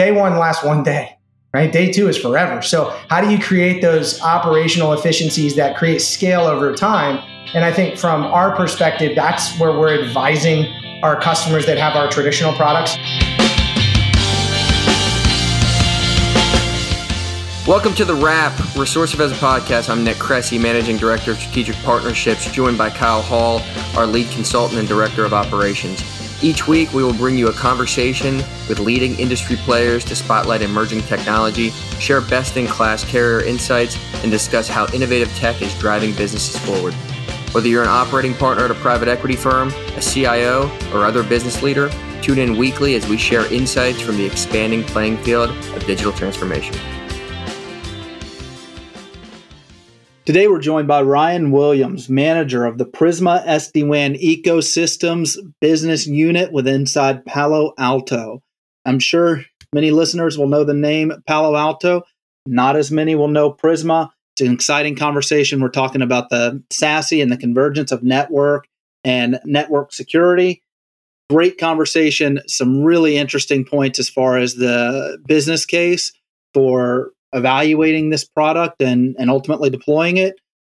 day one lasts one day, right? Day two is forever. So, how do you create those operational efficiencies that create scale over time? And I think from our perspective, that's where we're advising our customers that have our traditional products. Welcome to the Wrap Resourcive as a podcast. I'm Nick Cressy, Managing Director of Strategic Partnerships, joined by Kyle Hall, our lead consultant and Director of Operations. Each week, we will bring you a conversation with leading industry players to spotlight emerging technology, share best in class carrier insights, and discuss how innovative tech is driving businesses forward. Whether you're an operating partner at a private equity firm, a CIO, or other business leader, tune in weekly as we share insights from the expanding playing field of digital transformation. Today, we're joined by Ryan Williams, manager of the Prisma SD WAN Ecosystems business unit with inside Palo Alto. I'm sure many listeners will know the name Palo Alto. Not as many will know Prisma. It's an exciting conversation. We're talking about the SASE and the convergence of network and network security. Great conversation. Some really interesting points as far as the business case for evaluating this product and, and ultimately deploying it.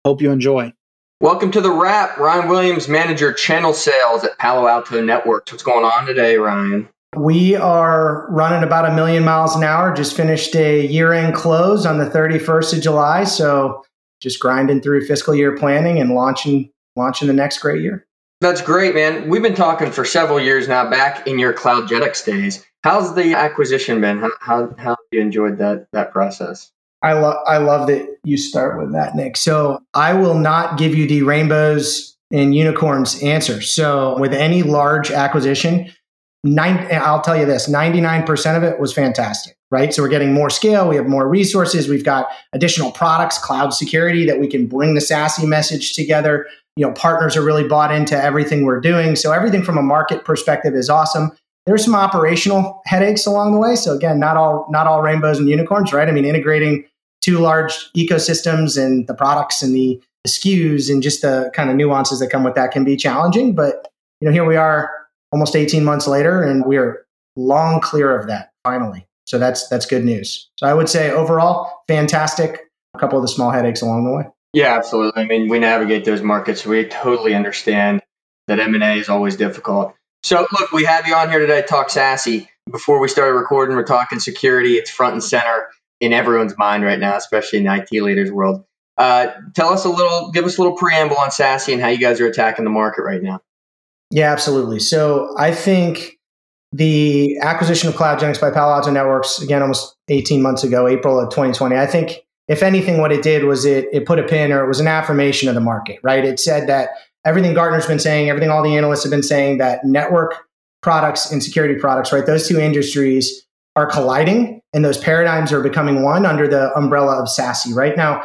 Hope you enjoy. Welcome to the wrap. Ryan Williams, manager channel sales at Palo Alto Networks. What's going on today, Ryan? We are running about a million miles an hour. Just finished a year end close on the 31st of July. So just grinding through fiscal year planning and launching launching the next great year. That's great, man. We've been talking for several years now back in your CloudGenix days. How's the acquisition been? How, how, how have you enjoyed that, that process? I love I love that you start with that, Nick. So I will not give you the rainbows and unicorns answer. So with any large acquisition, nine, I'll tell you this: ninety nine percent of it was fantastic. Right. So we're getting more scale. We have more resources. We've got additional products, cloud security that we can bring the SASE message together. You know, partners are really bought into everything we're doing. So everything from a market perspective is awesome there's some operational headaches along the way. So again, not all not all rainbows and unicorns, right? I mean, integrating two large ecosystems and the products and the, the SKUs and just the kind of nuances that come with that can be challenging. But you know, here we are almost 18 months later, and we are long clear of that finally. So that's that's good news. So I would say overall, fantastic. A couple of the small headaches along the way. Yeah, absolutely. I mean, we navigate those markets. We totally understand that M and A is always difficult. So, look, we have you on here today to talk SASE. Before we started recording, we're talking security. It's front and center in everyone's mind right now, especially in the IT leaders world. Uh, tell us a little, give us a little preamble on SASE and how you guys are attacking the market right now. Yeah, absolutely. So, I think the acquisition of CloudGenix by Palo Alto Networks, again, almost 18 months ago, April of 2020, I think if anything, what it did was it, it put a pin or it was an affirmation of the market, right? It said that everything Gartner's been saying, everything all the analysts have been saying that network products and security products, right? Those two industries are colliding and those paradigms are becoming one under the umbrella of SASE. Right now,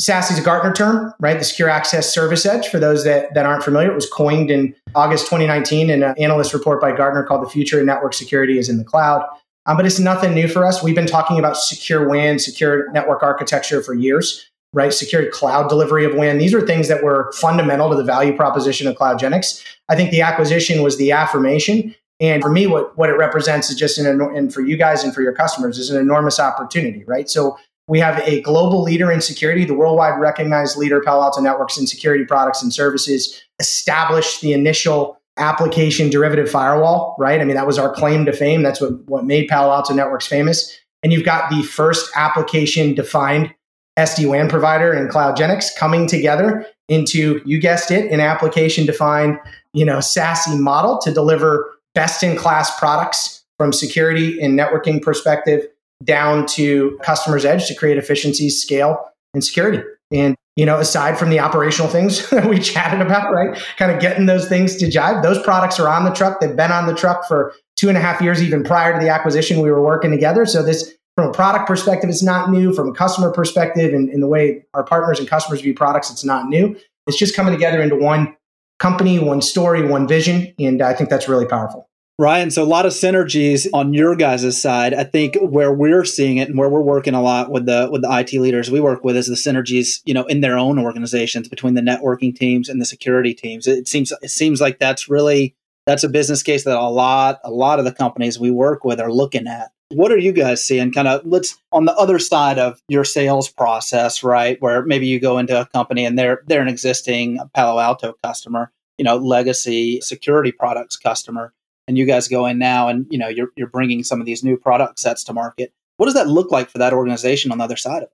SASE is a Gartner term, right? The Secure Access Service Edge. For those that, that aren't familiar, it was coined in August 2019 in an analyst report by Gartner called The Future of Network Security is in the Cloud. Um, but it's nothing new for us. We've been talking about secure WAN, secure network architecture for years right? Secure cloud delivery of WAN. These are things that were fundamental to the value proposition of CloudGenix. I think the acquisition was the affirmation. And for me, what, what it represents is just an, and for you guys and for your customers is an enormous opportunity, right? So we have a global leader in security, the worldwide recognized leader, Palo Alto Networks in security products and services, established the initial application derivative firewall, right? I mean, that was our claim to fame. That's what, what made Palo Alto Networks famous. And you've got the first application defined SD WAN provider and CloudGenix coming together into, you guessed it, an application defined, you know, SASE model to deliver best in class products from security and networking perspective down to customer's edge to create efficiencies, scale, and security. And you know, aside from the operational things that we chatted about, right? Kind of getting those things to jive. Those products are on the truck. They've been on the truck for two and a half years, even prior to the acquisition. We were working together. So this from a product perspective, it's not new. From a customer perspective, and the way our partners and customers view products, it's not new. It's just coming together into one company, one story, one vision. And I think that's really powerful. Ryan, so a lot of synergies on your guys' side. I think where we're seeing it and where we're working a lot with the with the IT leaders we work with is the synergies, you know, in their own organizations between the networking teams and the security teams. It seems it seems like that's really that's a business case that a lot a lot of the companies we work with are looking at What are you guys seeing? Kind of let's on the other side of your sales process, right? Where maybe you go into a company and they're they're an existing Palo Alto customer, you know, legacy security products customer, and you guys go in now and you know you're you're bringing some of these new product sets to market. What does that look like for that organization on the other side of it?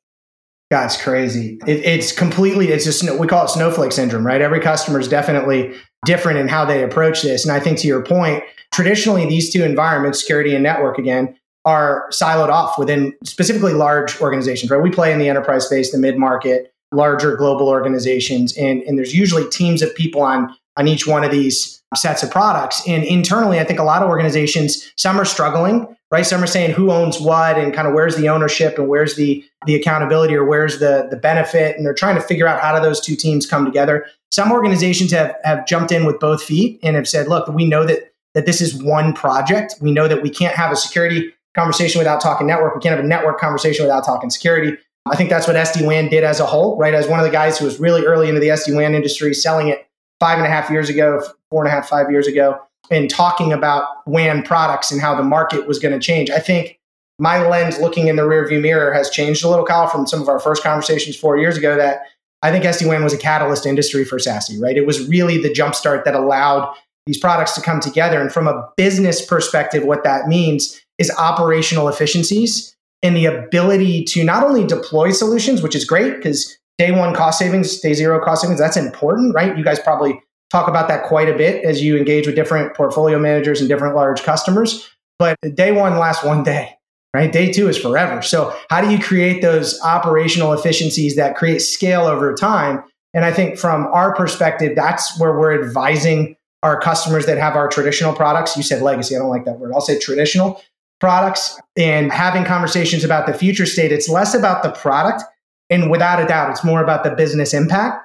That's crazy. It, it's completely, it's just, we call it snowflake syndrome, right? Every customer is definitely different in how they approach this. And I think to your point, traditionally, these two environments, security and network again, are siloed off within specifically large organizations, right? We play in the enterprise space, the mid market, larger global organizations. And, and there's usually teams of people on, on each one of these sets of products. And internally, I think a lot of organizations, some are struggling right? Some are saying who owns what and kind of where's the ownership and where's the the accountability or where's the the benefit, and they're trying to figure out how do those two teams come together. Some organizations have have jumped in with both feet and have said, look, we know that that this is one project. We know that we can't have a security conversation without talking network. We can't have a network conversation without talking security. I think that's what SD WAN did as a whole, right? As one of the guys who was really early into the SD WAN industry, selling it five and a half years ago, four and a half, five years ago and talking about WAN products and how the market was going to change. I think my lens looking in the rearview mirror has changed a little, Kyle, from some of our first conversations four years ago that I think SD-WAN was a catalyst industry for SASE, right? It was really the jumpstart that allowed these products to come together. And from a business perspective, what that means is operational efficiencies and the ability to not only deploy solutions, which is great because day one cost savings, day zero cost savings, that's important, right? You guys probably talk about that quite a bit as you engage with different portfolio managers and different large customers. But day one lasts one day, right? Day two is forever. So, how do you create those operational efficiencies that create scale over time? And I think from our perspective, that's where we're advising our customers that have our traditional products. You said legacy, I don't like that word. I'll say traditional products and having conversations about the future state. It's less about the product. And without a doubt, it's more about the business impact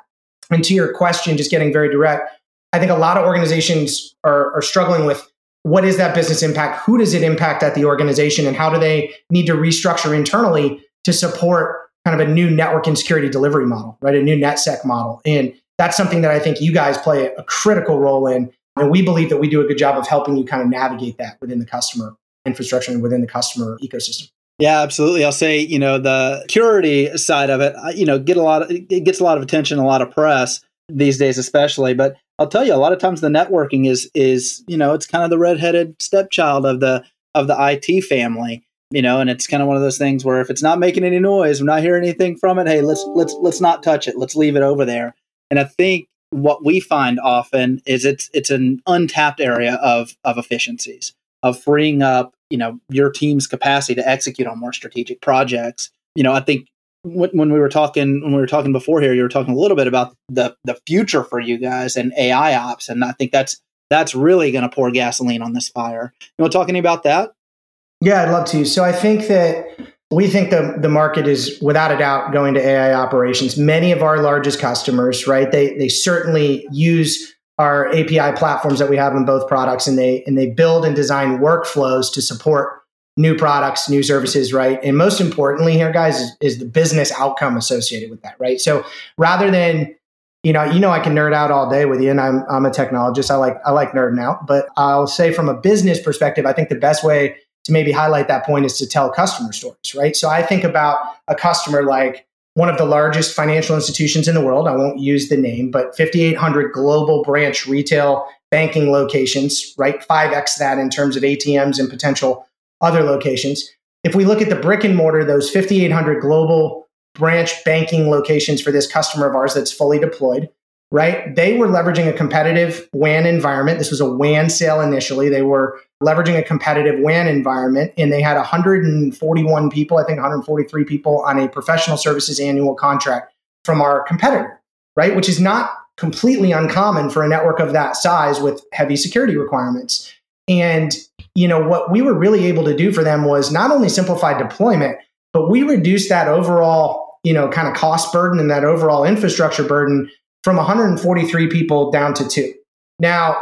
and to your question, just getting very direct, I think a lot of organizations are, are struggling with what is that business impact? Who does it impact at the organization? And how do they need to restructure internally to support kind of a new network and security delivery model, right? A new NetSec model. And that's something that I think you guys play a critical role in. And we believe that we do a good job of helping you kind of navigate that within the customer infrastructure within the customer ecosystem. Yeah, absolutely. I'll say, you know, the security side of it, you know, get a lot of, it gets a lot of attention, a lot of press these days, especially. But I'll tell you, a lot of times the networking is, is, you know, it's kind of the redheaded stepchild of the, of the IT family, you know, and it's kind of one of those things where if it's not making any noise, we're not hearing anything from it. Hey, let's, let's, let's not touch it. Let's leave it over there. And I think what we find often is it's, it's an untapped area of, of efficiencies of freeing up you know your team's capacity to execute on more strategic projects. You know i think when, when we were talking when we were talking before here you were talking a little bit about the the future for you guys and ai ops and i think that's that's really going to pour gasoline on this fire. You want to talk any about that? Yeah i'd love to. So i think that we think the, the market is without a doubt going to ai operations. Many of our largest customers right they they certainly use our API platforms that we have in both products, and they and they build and design workflows to support new products, new services, right? And most importantly, here, guys, is, is the business outcome associated with that, right? So rather than you know, you know, I can nerd out all day with you, and I'm I'm a technologist. I like I like nerding out, but I'll say from a business perspective, I think the best way to maybe highlight that point is to tell customer stories, right? So I think about a customer like one of the largest financial institutions in the world. I won't use the name, but 5,800 global branch retail banking locations, right? 5x that in terms of ATMs and potential other locations. If we look at the brick and mortar, those 5,800 global branch banking locations for this customer of ours that's fully deployed, right? They were leveraging a competitive WAN environment. This was a WAN sale initially. They were leveraging a competitive WAN environment, and they had 141 people, I think 143 people on a professional services annual contract from our competitor, right? Which is not completely uncommon for a network of that size with heavy security requirements. And you know what we were really able to do for them was not only simplify deployment, but we reduced that overall, you know, kind of cost burden and that overall infrastructure burden from 143 people down to two. Now,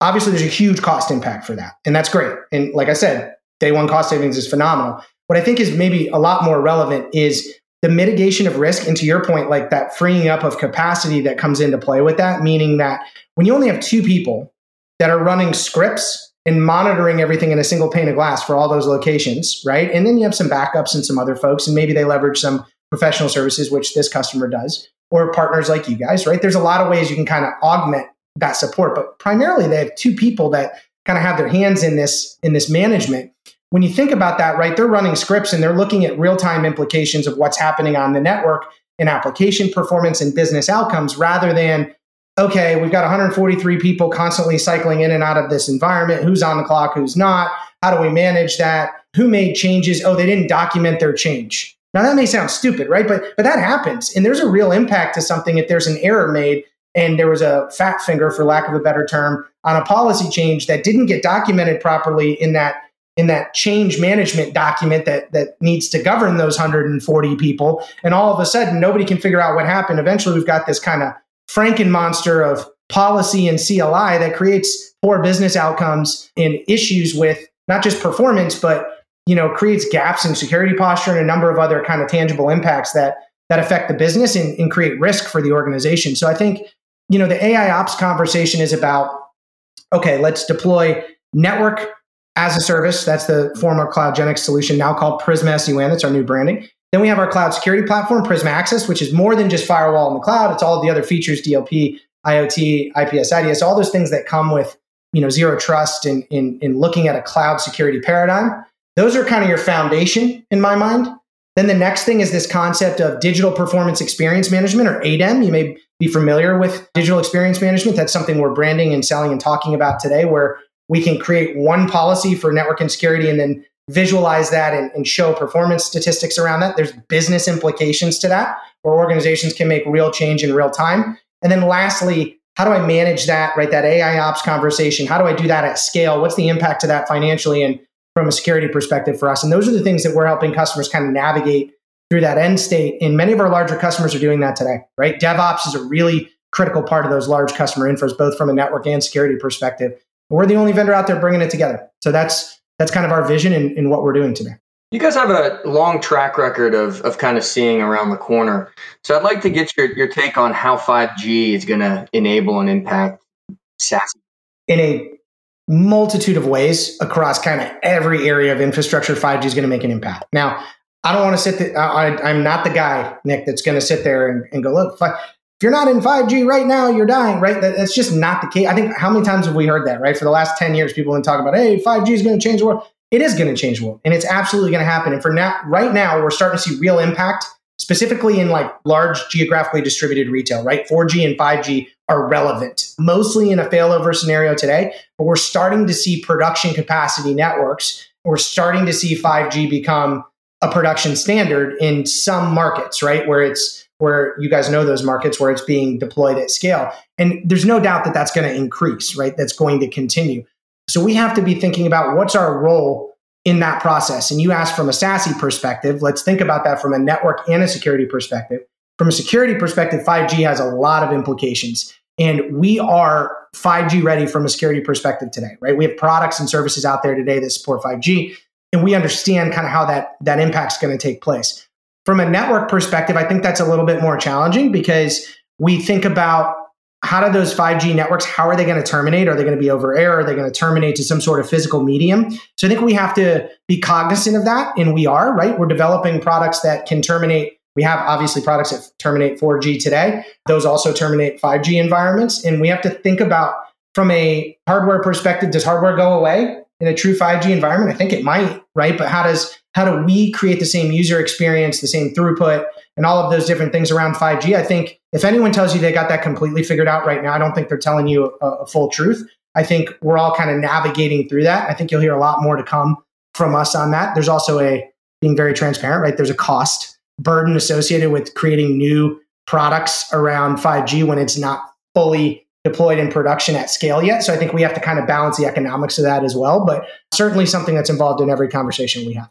obviously, there's a huge cost impact for that, and that's great. And like I said, day one cost savings is phenomenal. What I think is maybe a lot more relevant is the mitigation of risk. And to your point, like that freeing up of capacity that comes into play with that, meaning that when you only have two people that are running scripts and monitoring everything in a single pane of glass for all those locations, right? And then you have some backups and some other folks, and maybe they leverage some professional services, which this customer does, or partners like you guys, right? There's a lot of ways you can kind of augment that support, but primarily they have two people that kind of have their hands in this in this management. When you think about that, right, they're running scripts and they're looking at real-time implications of what's happening on the network in application performance and business outcomes rather than okay, we've got 143 people constantly cycling in and out of this environment. Who's on the clock? Who's not? How do we manage that? Who made changes? Oh, they didn't document their change. Now that may sound stupid, right? But but that happens, and there's a real impact to something if there's an error made and there was a fat finger, for lack of a better term, on a policy change that didn't get documented properly in that in that change management document that that needs to govern those 140 people, and all of a sudden nobody can figure out what happened. Eventually, we've got this kind of Franken monster of policy and CLI that creates poor business outcomes and issues with not just performance, but you know creates gaps in security posture and a number of other kind of tangible impacts that that affect the business and, and create risk for the organization. So I think you know the AI ops conversation is about okay, let's deploy network as a service. That's the former CloudGenix solution, now called Prisma SD-WAN. That's our new branding. Then we have our cloud security platform, Prisma Access, which is more than just firewall in the cloud. It's all the other features, DLP, IoT, IPS, IDS, all those things that come with you know zero trust in, in, in looking at a cloud security paradigm. Those are kind of your foundation in my mind. Then the next thing is this concept of digital performance experience management or ADEM. You may be familiar with digital experience management. That's something we're branding and selling and talking about today, where we can create one policy for network and security and then visualize that and, and show performance statistics around that. There's business implications to that where organizations can make real change in real time. And then lastly, how do I manage that, right? That AI ops conversation. How do I do that at scale? What's the impact to that financially and from a security perspective for us? And those are the things that we're helping customers kind of navigate through that end state. And many of our larger customers are doing that today, right? DevOps is a really critical part of those large customer infos, both from a network and security perspective. We're the only vendor out there bringing it together. So that's that's kind of our vision in, in what we're doing today. You guys have a long track record of, of kind of seeing around the corner. So I'd like to get your, your take on how 5G is going to enable and impact SaaS. In a multitude of ways across kind of every area of infrastructure, 5G is going to make an impact. Now, I don't want to sit there. I, am not the guy, Nick, that's going to sit there and, and go, look, if you're not in 5G right now, you're dying, right? That, that's just not the case. I think how many times have we heard that, right? For the last 10 years, people have been talking about, hey, 5G is going to change the world. It is going to change the world and it's absolutely going to happen. And for now, right now, we're starting to see real impact, specifically in like large geographically distributed retail, right? 4G and 5G are relevant, mostly in a failover scenario today, but we're starting to see production capacity networks. We're starting to see 5G become a production standard in some markets, right? Where it's where you guys know those markets where it's being deployed at scale. And there's no doubt that that's going to increase, right? That's going to continue. So we have to be thinking about what's our role in that process. And you asked from a SASE perspective, let's think about that from a network and a security perspective. From a security perspective, 5G has a lot of implications. And we are 5G ready from a security perspective today, right? We have products and services out there today that support 5G, and we understand kind of how that, that impact is going to take place. From a network perspective, I think that's a little bit more challenging because we think about how do those 5G networks, how are they going to terminate? Are they going to be over air? Are they going to terminate to some sort of physical medium? So I think we have to be cognizant of that. And we are, right? We're developing products that can terminate. We have obviously products that terminate 4G today. Those also terminate 5G environments. And we have to think about from a hardware perspective, does hardware go away in a true 5G environment? I think it might, right? But how does how do we create the same user experience, the same throughput, and all of those different things around 5G? I think if anyone tells you they got that completely figured out right now, I don't think they're telling you a, a full truth. I think we're all kind of navigating through that. I think you'll hear a lot more to come from us on that. There's also a being very transparent, right? There's a cost burden associated with creating new products around 5G when it's not fully deployed in production at scale yet. So I think we have to kind of balance the economics of that as well, but certainly something that's involved in every conversation we have.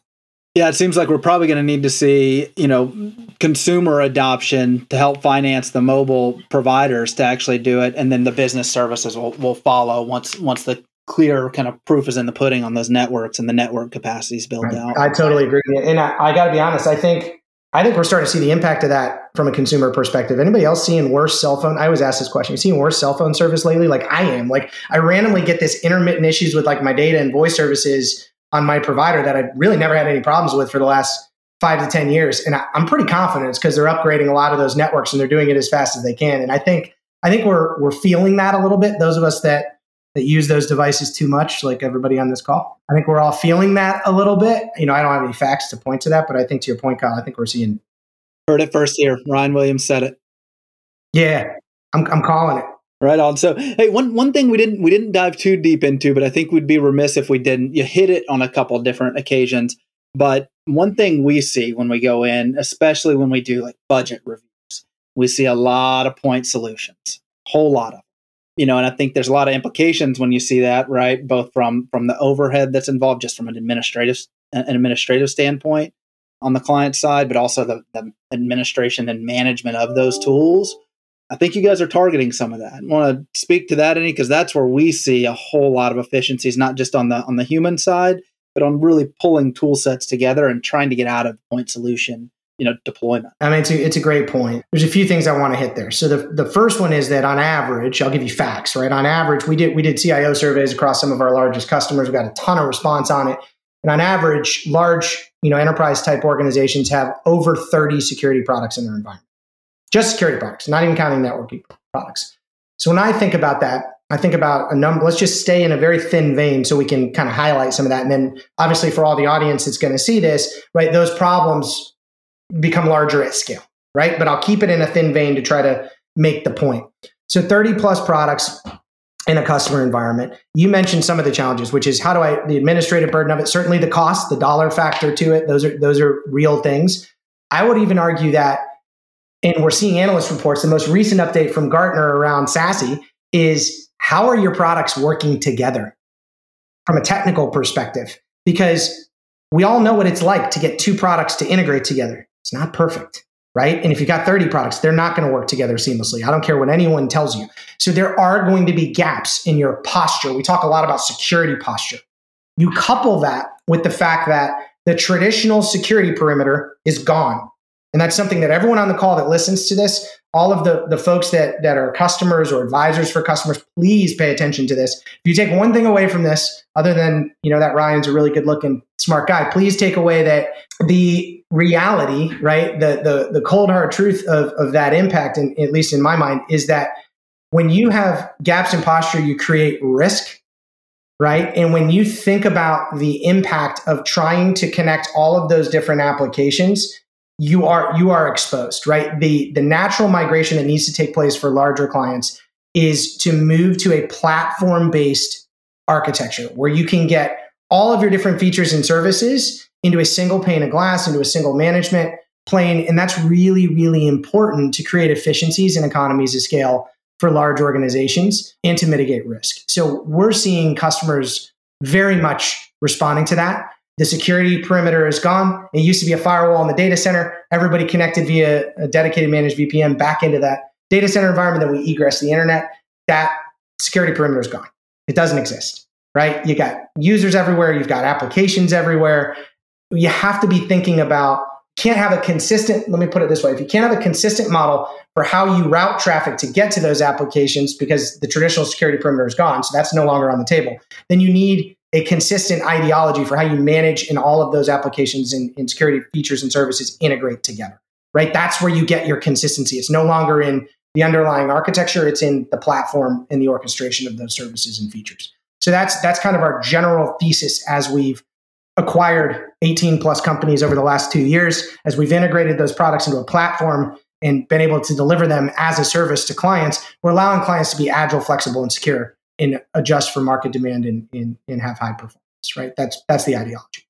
Yeah, it seems like we're probably going to need to see, you know, consumer adoption to help finance the mobile providers to actually do it, and then the business services will, will follow once once the clear kind of proof is in the pudding on those networks and the network capacities built out. I totally agree, and I, I got to be honest. I think I think we're starting to see the impact of that from a consumer perspective. Anybody else seeing worse cell phone? I always ask this question. You seeing worse cell phone service lately? Like I am. Like I randomly get this intermittent issues with like my data and voice services on my provider that I really never had any problems with for the last five to 10 years. And I, am pretty confident it's because they're upgrading a lot of those networks and they're doing it as fast as they can. And I think, I think we're, we're feeling that a little bit. Those of us that, that use those devices too much, like everybody on this call. I think we're all feeling that a little bit. You know, I don't have any facts to point to that, but I think to your point, Kyle, I think we're seeing. Heard it first here. Ryan Williams said it. Yeah, I'm, I'm calling it. Right on. So, hey, one one thing we didn't we didn't dive too deep into, but I think we'd be remiss if we didn't. You hit it on a couple different occasions, but one thing we see when we go in, especially when we do like budget reviews, we see a lot of point solutions, a whole lot of. You know, and I think there's a lot of implications when you see that, right? Both from from the overhead that's involved, just from an administrative an administrative standpoint on the client side, but also the, the administration and management of those tools I think you guys are targeting some of that. I want to speak to that any because that's where we see a whole lot of efficiencies, not just on the on the human side, but on really pulling tool sets together and trying to get out of point solution you know deployment i mean it's a, it's a great point there's a few things i want to hit there so the, the first one is that on average i'll give you facts right on average we did we did cio surveys across some of our largest customers we got a ton of response on it and on average large you know enterprise type organizations have over 30 security products in their environment just security products, not even counting networking products. So when I think about that, I think about a number. Let's just stay in a very thin vein so we can kind of highlight some of that. And then obviously for all the audience that's going to see this, right, those problems become larger at scale, right? But I'll keep it in a thin vein to try to make the point. So 30 plus products in a customer environment. You mentioned some of the challenges, which is how do I the administrative burden of it, certainly the cost, the dollar factor to it, those are those are real things. I would even argue that and we're seeing analyst reports. The most recent update from Gartner around SASE is how are your products working together from a technical perspective? Because we all know what it's like to get two products to integrate together. It's not perfect, right? And if you've got 30 products, they're not going to work together seamlessly. I don't care what anyone tells you. So there are going to be gaps in your posture. We talk a lot about security posture. You couple that with the fact that the traditional security perimeter is gone and that's something that everyone on the call that listens to this, all of the, the folks that, that are customers or advisors for customers, please pay attention to this. If you take one thing away from this, other than, you know, that Ryan's a really good looking, smart guy, please take away that the reality, right? The, the, the cold hard truth of, of that impact, and at least in my mind, is that when you have gaps in posture, you create risk right? And when you think about the impact of trying to connect all of those different applications, you are you are exposed, right? The the natural migration that needs to take place for larger clients is to move to a platform based architecture where you can get all of your different features and services into a single pane of glass, into a single management plane. And that's really, really important to create efficiencies and economies of scale for large organizations and to mitigate risk. So we're seeing customers very much responding to that. The security perimeter is gone. It used to be a firewall in the data center. Everybody connected via a dedicated managed VPN back into that data center environment. Then we egress the internet. That security perimeter is gone. It doesn't exist, right? You got users everywhere. You've got applications everywhere. You have to be thinking about can't have a consistent let me put it this way if you can't have a consistent model for how you route traffic to get to those applications because the traditional security perimeter is gone so that's no longer on the table then you need a consistent ideology for how you manage and all of those applications and, and security features and services integrate together, right? That's where you get your consistency. It's no longer in the underlying architecture, it's in the platform and the orchestration of those services and features. So that's that's kind of our general thesis as we've acquired 18 plus companies over the last two years, as we've integrated those products into a platform and been able to deliver them as a service to clients, we're allowing clients to be agile, flexible, and secure and adjust for market demand and, and, and have high performance, right? That's, that's the ideology.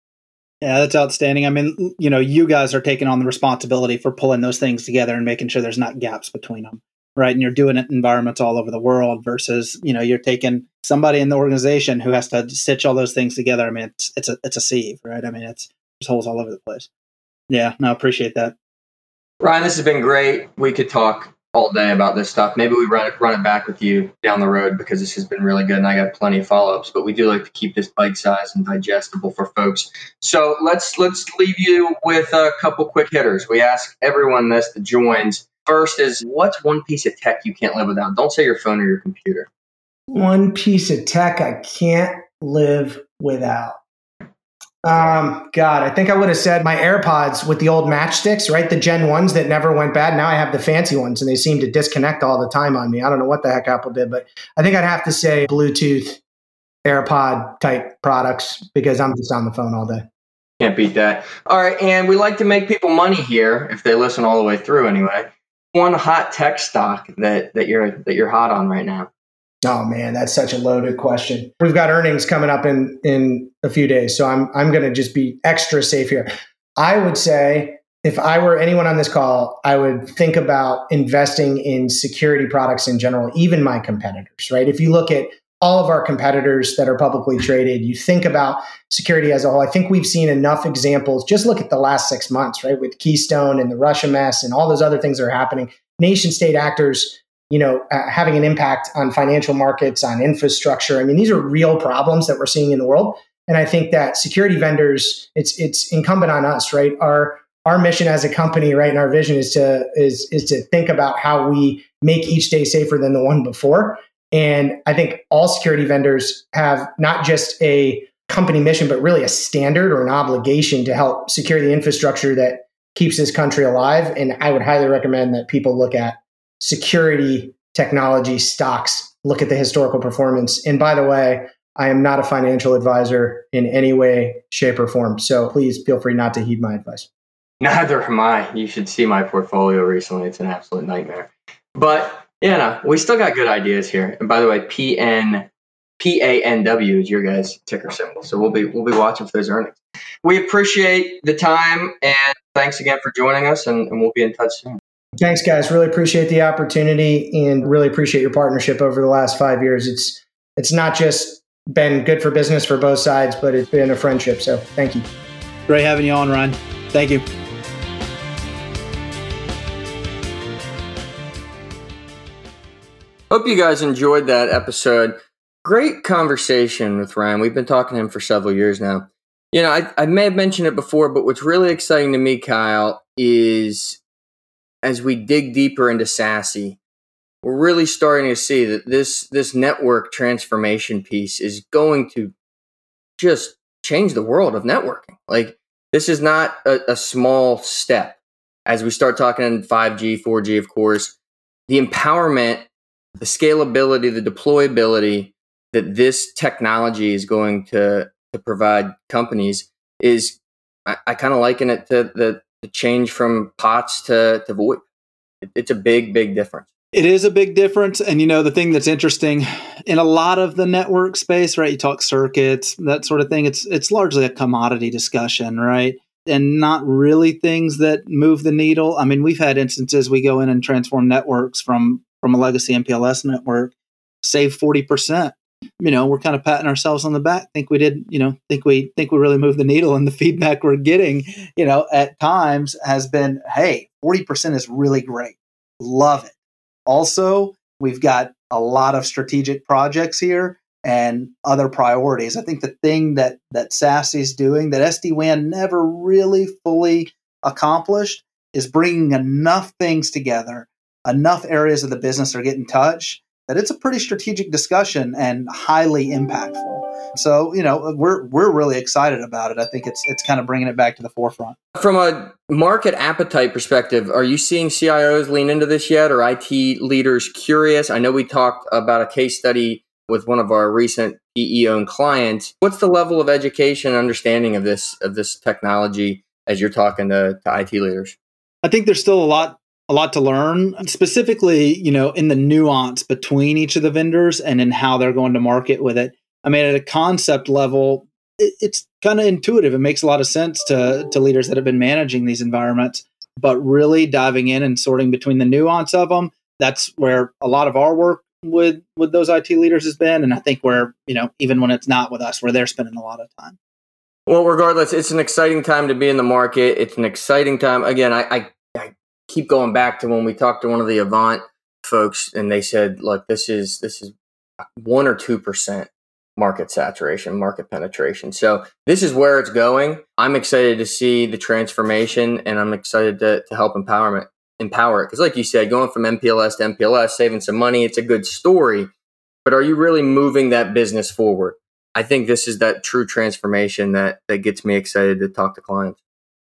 Yeah, that's outstanding. I mean, you know, you guys are taking on the responsibility for pulling those things together and making sure there's not gaps between them, right? And you're doing it in environments all over the world versus, you know, you're taking somebody in the organization who has to stitch all those things together. I mean, it's it's a it's a sieve, right? I mean, it's there's holes all over the place. Yeah, no, appreciate that. Ryan, this has been great. We could talk all day about this stuff. Maybe we run it run it back with you down the road because this has been really good and I got plenty of follow ups. But we do like to keep this bite sized and digestible for folks. So let's let's leave you with a couple quick hitters. We ask everyone this that joins. First is what's one piece of tech you can't live without? Don't say your phone or your computer. One piece of tech I can't live without. Um, God, I think I would have said my AirPods with the old matchsticks, right? The Gen ones that never went bad. Now I have the fancy ones and they seem to disconnect all the time on me. I don't know what the heck Apple did, but I think I'd have to say Bluetooth AirPod type products because I'm just on the phone all day. Can't beat that. All right, and we like to make people money here if they listen all the way through anyway. One hot tech stock that that you're that you're hot on right now. Oh man, that's such a loaded question. We've got earnings coming up in in a few days, so I'm I'm going to just be extra safe here. I would say if I were anyone on this call, I would think about investing in security products in general, even my competitors, right? If you look at all of our competitors that are publicly traded, you think about security as a whole. I think we've seen enough examples. Just look at the last six months, right? With Keystone and the Russia mess and all those other things that are happening. Nation state actors you know, uh, having an impact on financial markets, on infrastructure. I mean, these are real problems that we're seeing in the world. And I think that security vendors, it's it's incumbent on us, right? Our our mission as a company, right, and our vision is to is is to think about how we make each day safer than the one before. And I think all security vendors have not just a company mission, but really a standard or an obligation to help secure the infrastructure that keeps this country alive. And I would highly recommend that people look at security technology stocks, look at the historical performance. And by the way, I am not a financial advisor in any way, shape, or form. So please feel free not to heed my advice. Neither am I. You should see my portfolio recently. It's an absolute nightmare. But yeah, no, we still got good ideas here. And by the way, PN P A N W is your guys' ticker symbol. So we'll be we'll be watching for those earnings. We appreciate the time and thanks again for joining us and, and we'll be in touch soon. Thanks, guys. Really appreciate the opportunity and really appreciate your partnership over the last five years. It's it's not just been good for business for both sides, but it's been a friendship. So thank you. Great having you on, Ryan. Thank you. Hope you guys enjoyed that episode. Great conversation with Ryan. We've been talking to him for several years now. You know, I, I may have mentioned it before, but what's really exciting to me, Kyle, is as we dig deeper into SASE, we're really starting to see that this this network transformation piece is going to just change the world of networking. Like this is not a, a small step. As we start talking 5G, 4G, of course, the empowerment, the scalability, the deployability that this technology is going to, to provide companies is I, I kind of liken it to the to change from POTS to, to VoIP. It, it's a big, big difference. It is a big difference. And, you know, the thing that's interesting in a lot of the network space, right? You talk circuits, that sort of thing. It's, it's largely a commodity discussion, right? And not really things that move the needle. I mean, we've had instances we go in and transform networks from, from a legacy MPLS network, save 40% you know we're kind of patting ourselves on the back think we did you know think we think we really moved the needle and the feedback we're getting you know at times has been hey 40% is really great. Love it. Also we've got a lot of strategic projects here and other priorities. I think the thing that that SASE is doing that sd-wan never really fully accomplished is bringing enough things together enough areas of the business are getting touched that it's a pretty strategic discussion and highly impactful. So, you know, we're we're really excited about it. I think it's it's kind of bringing it back to the forefront. From a market appetite perspective, are you seeing CIOs lean into this yet or IT leaders curious? I know we talked about a case study with one of our recent PE owned clients. What's the level of education and understanding of this of this technology as you're talking to, to IT leaders? I think there's still a lot a lot to learn, specifically, you know, in the nuance between each of the vendors and in how they're going to market with it. I mean, at a concept level, it, it's kind of intuitive. It makes a lot of sense to to leaders that have been managing these environments, but really diving in and sorting between the nuance of them. That's where a lot of our work with with those IT leaders has been, and I think where you know, even when it's not with us, where they're spending a lot of time. Well, regardless, it's an exciting time to be in the market. It's an exciting time. Again, I, I keep going back to when we talked to one of the Avant folks, and they said, "Look, this is this is one or two percent market saturation, market penetration. So this is where it's going. I'm excited to see the transformation, and I'm excited to to help empowerment empower it because, like you said, going from MPLS to MPLS, saving some money, it's a good story. But are you really moving that business forward? I think this is that true transformation that that gets me excited to talk to clients.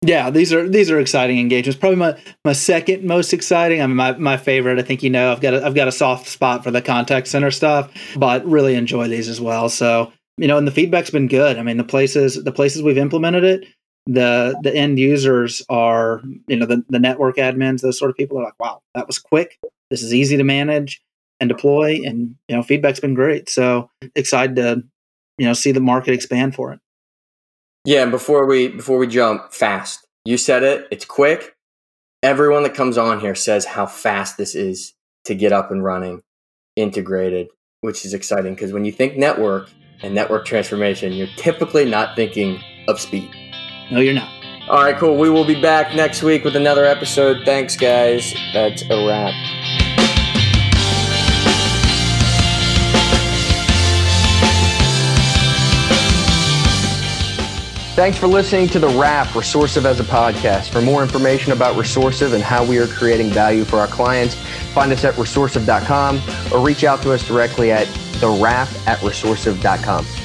Yeah, these are these are exciting engagements. Probably my, my second most exciting. I mean, my, my favorite. I think you know I've got a, I've got a soft spot for the contact center stuff, but really enjoy these as well. So you know, and the feedback's been good. I mean, the places the places we've implemented it, the the end users are you know the the network admins, those sort of people are like, wow, that was quick. This is easy to manage and deploy, and you know, feedback's been great. So excited to you know see the market expand for it. Yeah, and before we before we jump, fast. You said it. It's quick. Everyone that comes on here says how fast this is to get up and running, integrated, which is exciting because when you think network and network transformation, you're typically not thinking of speed. No, you're not. All right, cool. We will be back next week with another episode. Thanks, guys. That's a wrap. Thanks for listening to The Wrap, Resourcive as a podcast. For more information about Resourcive and how we are creating value for our clients, find us at resourcive.com or reach out to us directly at thewrap at resourcive.com.